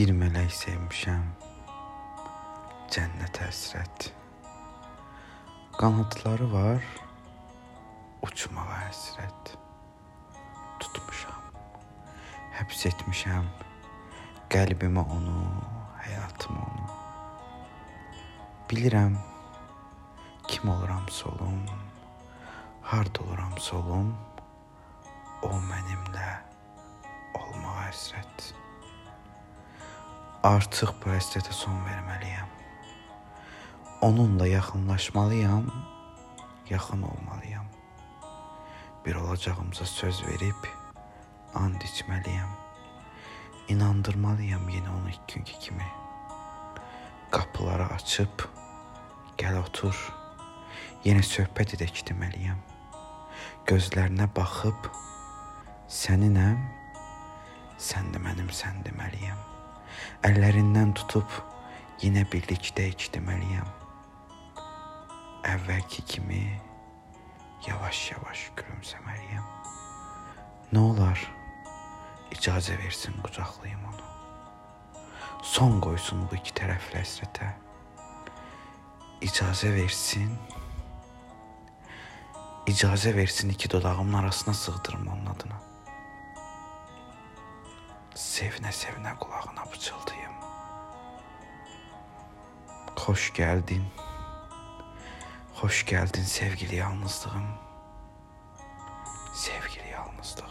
Bir mələk sevmişəm. Cənnət həsrət. Qanadları var. Uçmağa həsrət. Tutmuşam. Həbs etmişəm qəlbimə onu, həyatıma onu. Bilirəm kim oluram solum, harda oluram solum, o mənimlə olmağa həsrət. Artıq bu həsrətə son verməliyəm. Onunla yaxınlaşmalıyam, yaxın olmalıyam. Bir olacağımıza söz verib and içməliyəm. İnandırmalıyam yenə onu ilk günkü kimi. Qapıları açıb gəl otur. Yenə söhbət edək deməliyəm. Gözlərinə baxıb səninəm, sən də mənimsən deməliyəm. Əllərindən tutub yenə birlikdəyik deməliyəm. Əvvəlki kimi yavaş-yavaş gülümsəməliyəm. Nə olar? icazə versin qucaqlayım onu. Son qoysun bu iki tərəfli həsrətə. İcazə versin. İcazə versin iki dodağımın arasına sığdırım onun adını. sevine sevine kulağına pıçıldayım. Hoş geldin. Hoş geldin sevgili yalnızlığım. Sevgili yalnızlığım.